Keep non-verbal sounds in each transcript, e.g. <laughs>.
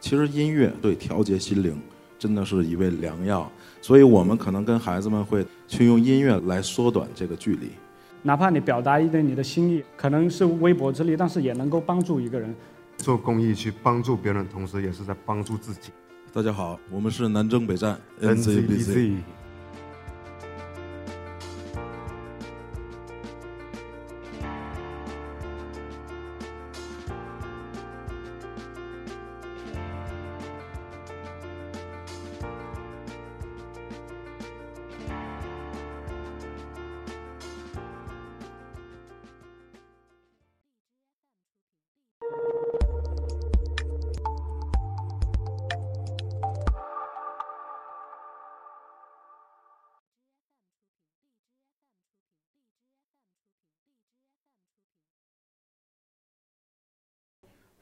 其实音乐对调节心灵真的是一味良药，所以我们可能跟孩子们会去用音乐来缩短这个距离。哪怕你表达一点你的心意，可能是微薄之力，但是也能够帮助一个人。做公益去帮助别人，同时也是在帮助自己。大家好，我们是南征北战 NCBC。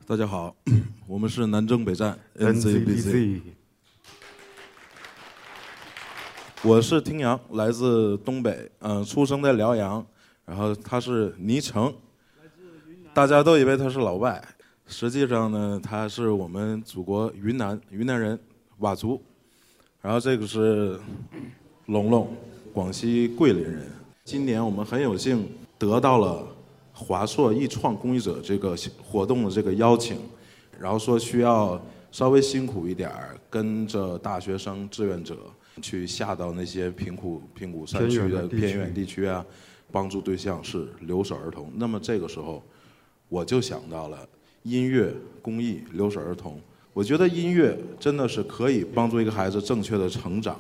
大家好，<clears throat> 我们是南征北战 NCBC。我是听阳，来自东北，嗯，出生在辽阳，然后他是倪成，大家都以为他是老外，实际上呢，他是我们祖国云南云南人佤族，然后这个是龙龙，广西桂林人。今年我们很有幸得到了华硕易创公益者这个活动的这个邀请，然后说需要稍微辛苦一点儿，跟着大学生志愿者去下到那些贫苦贫苦山区的偏远地区啊，帮助对象是留守儿童。那么这个时候，我就想到了音乐公益留守儿童。我觉得音乐真的是可以帮助一个孩子正确的成长，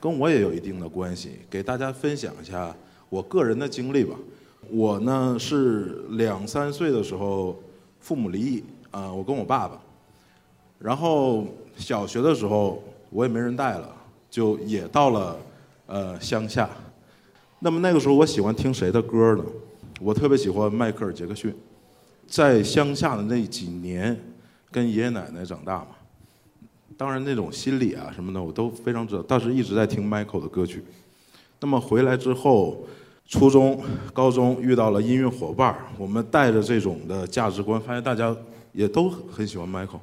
跟我也有一定的关系。给大家分享一下我个人的经历吧。我呢是两三岁的时候父母离异啊、我跟我爸爸，然后小学的时候我也没人带了，就也到了呃乡下。那么那个时候我喜欢听谁的歌呢？我特别喜欢迈克尔·杰克逊。在乡下的那几年，跟爷爷奶奶长大嘛，当然那种心理啊什么的我都非常知道，但是一直在听 Michael 的歌曲。那么回来之后，初中、高中遇到了音乐伙伴儿，我们带着这种的价值观，发现大家也都很喜欢 Michael，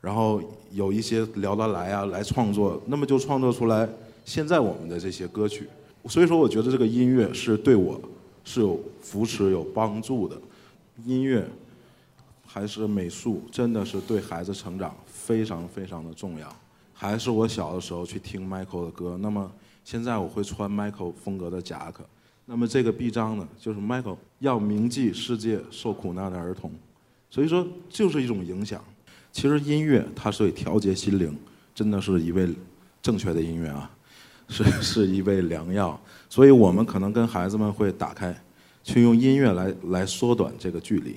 然后有一些聊得来啊，来创作，那么就创作出来现在我们的这些歌曲。所以说，我觉得这个音乐是对我是有扶持、有帮助的。音乐还是美术，真的是对孩子成长非常非常的重要。还是我小的时候去听 Michael 的歌，那么现在我会穿 Michael 风格的夹克。那么这个臂章呢，就是 Michael 要铭记世界受苦难的儿童，所以说就是一种影响。其实音乐它是调节心灵，真的是一味正确的音乐啊，<laughs> 是是一味良药。所以我们可能跟孩子们会打开，去用音乐来来缩短这个距离。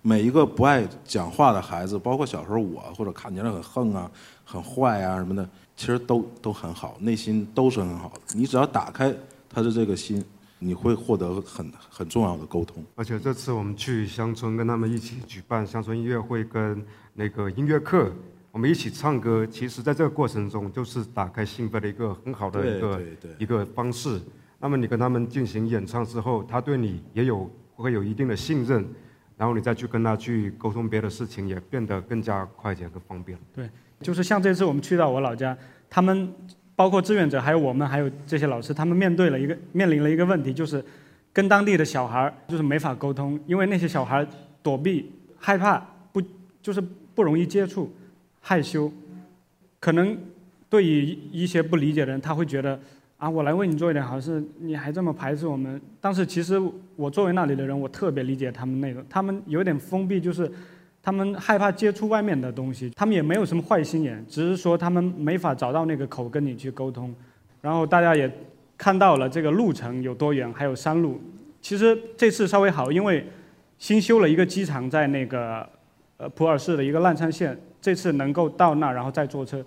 每一个不爱讲话的孩子，包括小时候我，或者看起来很横啊、很坏啊什么的，其实都都很好，内心都是很好的。你只要打开他的这个心，你会获得很很重要的沟通。而且这次我们去乡村，跟他们一起举办乡村音乐会跟那个音乐课，我们一起唱歌。其实，在这个过程中，就是打开心扉的一个很好的一个对对对一个方式。那么你跟他们进行演唱之后，他对你也有会有一定的信任，然后你再去跟他去沟通别的事情，也变得更加快捷和方便。对就是像这次我们去到我老家，他们包括志愿者，还有我们，还有这些老师，他们面对了一个面临了一个问题，就是跟当地的小孩儿就是没法沟通，因为那些小孩儿躲避、害怕，不就是不容易接触，害羞，可能对于一些不理解的人，他会觉得啊，我来为你做一点好事，你还这么排斥我们。但是其实我作为那里的人，我特别理解他们那个，他们有点封闭，就是他们害怕接触外面的东西，他们也没有什么坏心眼，只是说他们没法找到那个口跟你去沟通。然后大家也看到了这个路程有多远，还有山路。其实这次稍微好，因为新修了一个机场在那个呃普洱市的一个烂山县，这次能够到那儿然后再坐车。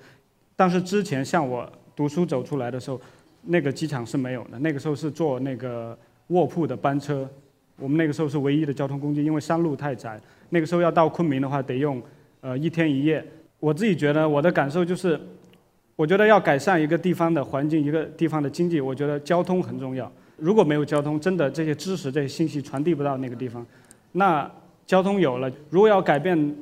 但是之前像我读书走出来的时候，那个机场是没有的，那个时候是坐那个卧铺的班车。我们那个时候是唯一的交通工具，因为山路太窄。那个时候要到昆明的话，得用呃一天一夜。我自己觉得我的感受就是，我觉得要改善一个地方的环境，一个地方的经济，我觉得交通很重要。如果没有交通，真的这些知识、这些信息传递不到那个地方。那交通有了，如果要改变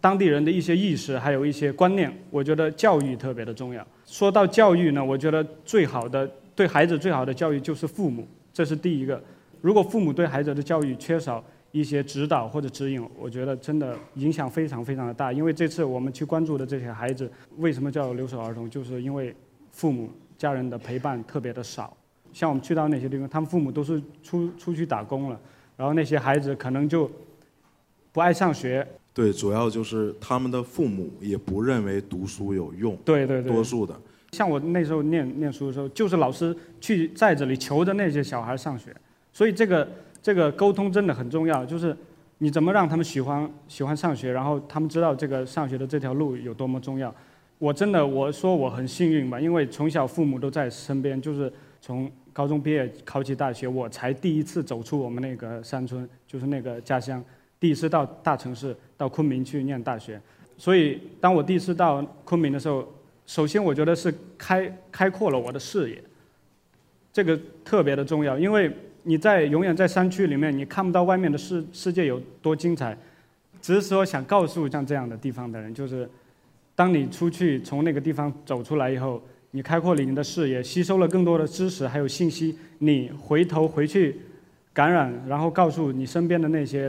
当地人的一些意识，还有一些观念。我觉得教育特别的重要。说到教育呢，我觉得最好的对孩子最好的教育就是父母，这是第一个。如果父母对孩子的教育缺少一些指导或者指引，我觉得真的影响非常非常的大。因为这次我们去关注的这些孩子，为什么叫留守儿童，就是因为父母家人的陪伴特别的少。像我们去到那些地方，他们父母都是出出去打工了，然后那些孩子可能就不爱上学。对，主要就是他们的父母也不认为读书有用。对对对。多数的。像我那时候念念书的时候，就是老师去在这里求着那些小孩上学，所以这个这个沟通真的很重要，就是你怎么让他们喜欢喜欢上学，然后他们知道这个上学的这条路有多么重要。我真的我说我很幸运吧，因为从小父母都在身边，就是从。高中毕业考起大学，我才第一次走出我们那个山村，就是那个家乡，第一次到大城市，到昆明去念大学。所以，当我第一次到昆明的时候，首先我觉得是开开阔了我的视野，这个特别的重要，因为你在永远在山区里面，你看不到外面的世世界有多精彩。只是说想告诉像这样的地方的人，就是当你出去从那个地方走出来以后。你开阔了你的视野，吸收了更多的知识还有信息，你回头回去感染，然后告诉你身边的那些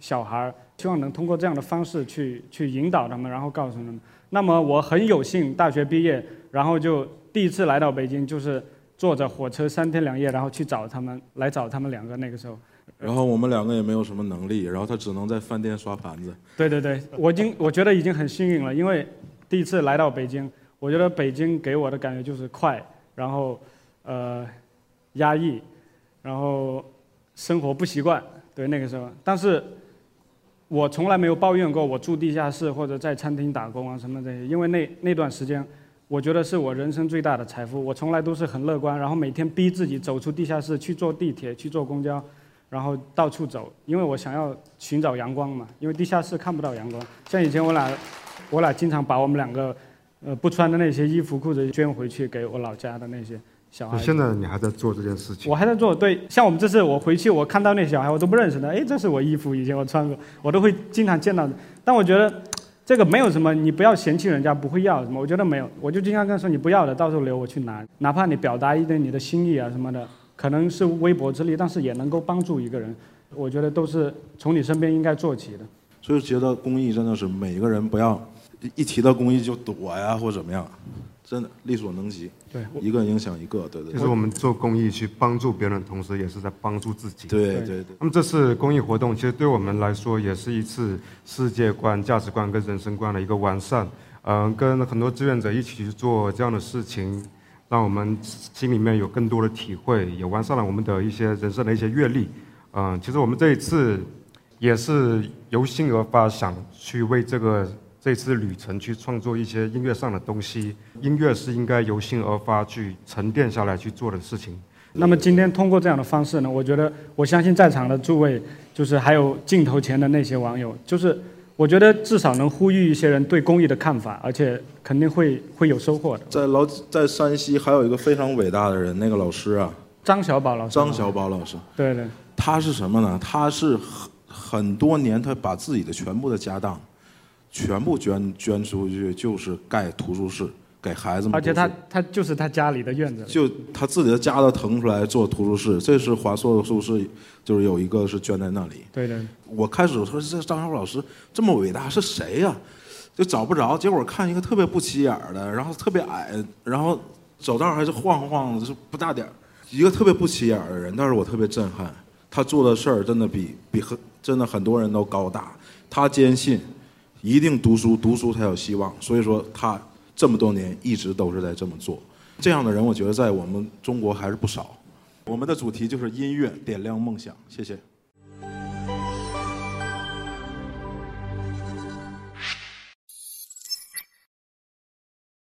小孩儿，希望能通过这样的方式去去引导他们，然后告诉他们。那么我很有幸大学毕业，然后就第一次来到北京，就是坐着火车三天两夜，然后去找他们，来找他们两个那个时候。然后我们两个也没有什么能力，然后他只能在饭店刷盘子。对 <laughs> 对对，我已经我觉得已经很幸运了，因为第一次来到北京。我觉得北京给我的感觉就是快，然后，呃，压抑，然后生活不习惯，对那个时候。但是，我从来没有抱怨过我住地下室或者在餐厅打工啊什么这些，因为那那段时间，我觉得是我人生最大的财富。我从来都是很乐观，然后每天逼自己走出地下室去坐地铁、去坐公交，然后到处走，因为我想要寻找阳光嘛。因为地下室看不到阳光。像以前我俩，我俩经常把我们两个。呃，不穿的那些衣服裤子捐回去给我老家的那些小孩。现在你还在做这件事情？我还在做，对。像我们这次我回去，我看到那小孩，我都不认识的。哎，这是我衣服，以前我穿过，我都会经常见到的。但我觉得这个没有什么，你不要嫌弃人家不会要什么。我觉得没有，我就经常跟他说，你不要的，到时候留我去拿。哪怕你表达一点你的心意啊什么的，可能是微薄之力，但是也能够帮助一个人。我觉得都是从你身边应该做起的。所以觉得公益真的是每个人不要。一提到公益就躲呀，或者怎么样，真的力所能及。对，一个影响一个，对对。其实我们做公益去帮助别人，同时也是在帮助自己。对对对。那么这次公益活动，其实对我们来说也是一次世界观、价值观跟人生观的一个完善。嗯，跟很多志愿者一起去做这样的事情，让我们心里面有更多的体会，也完善了我们的一些人生的一些阅历。嗯，其实我们这一次也是由心而发，想去为这个。这次旅程去创作一些音乐上的东西，音乐是应该由心而发去沉淀下来去做的事情。那么今天通过这样的方式呢，我觉得我相信在场的诸位，就是还有镜头前的那些网友，就是我觉得至少能呼吁一些人对公益的看法，而且肯定会会有收获的。在老在山西还有一个非常伟大的人，那个老师啊，张小宝老师。张小宝老师。对对。他是什么呢？他是很很多年，他把自己的全部的家当。全部捐捐出去，就是盖图书室给孩子们。而且他他就是他家里的院子。就他自己的家都腾出来做图书室，这是华硕的书室，就是有一个是捐在那里。对对。我开始说这张小虎老师这么伟大是谁呀？就找不着，结果看一个特别不起眼的，然后特别矮，然后走道还是晃晃的，是不大点儿，一个特别不起眼的人，但是我特别震撼，他做的事儿真的比比很真的很多人都高大，他坚信。一定读书，读书才有希望。所以说，他这么多年一直都是在这么做。这样的人，我觉得在我们中国还是不少。我们的主题就是音乐点亮梦想。谢谢。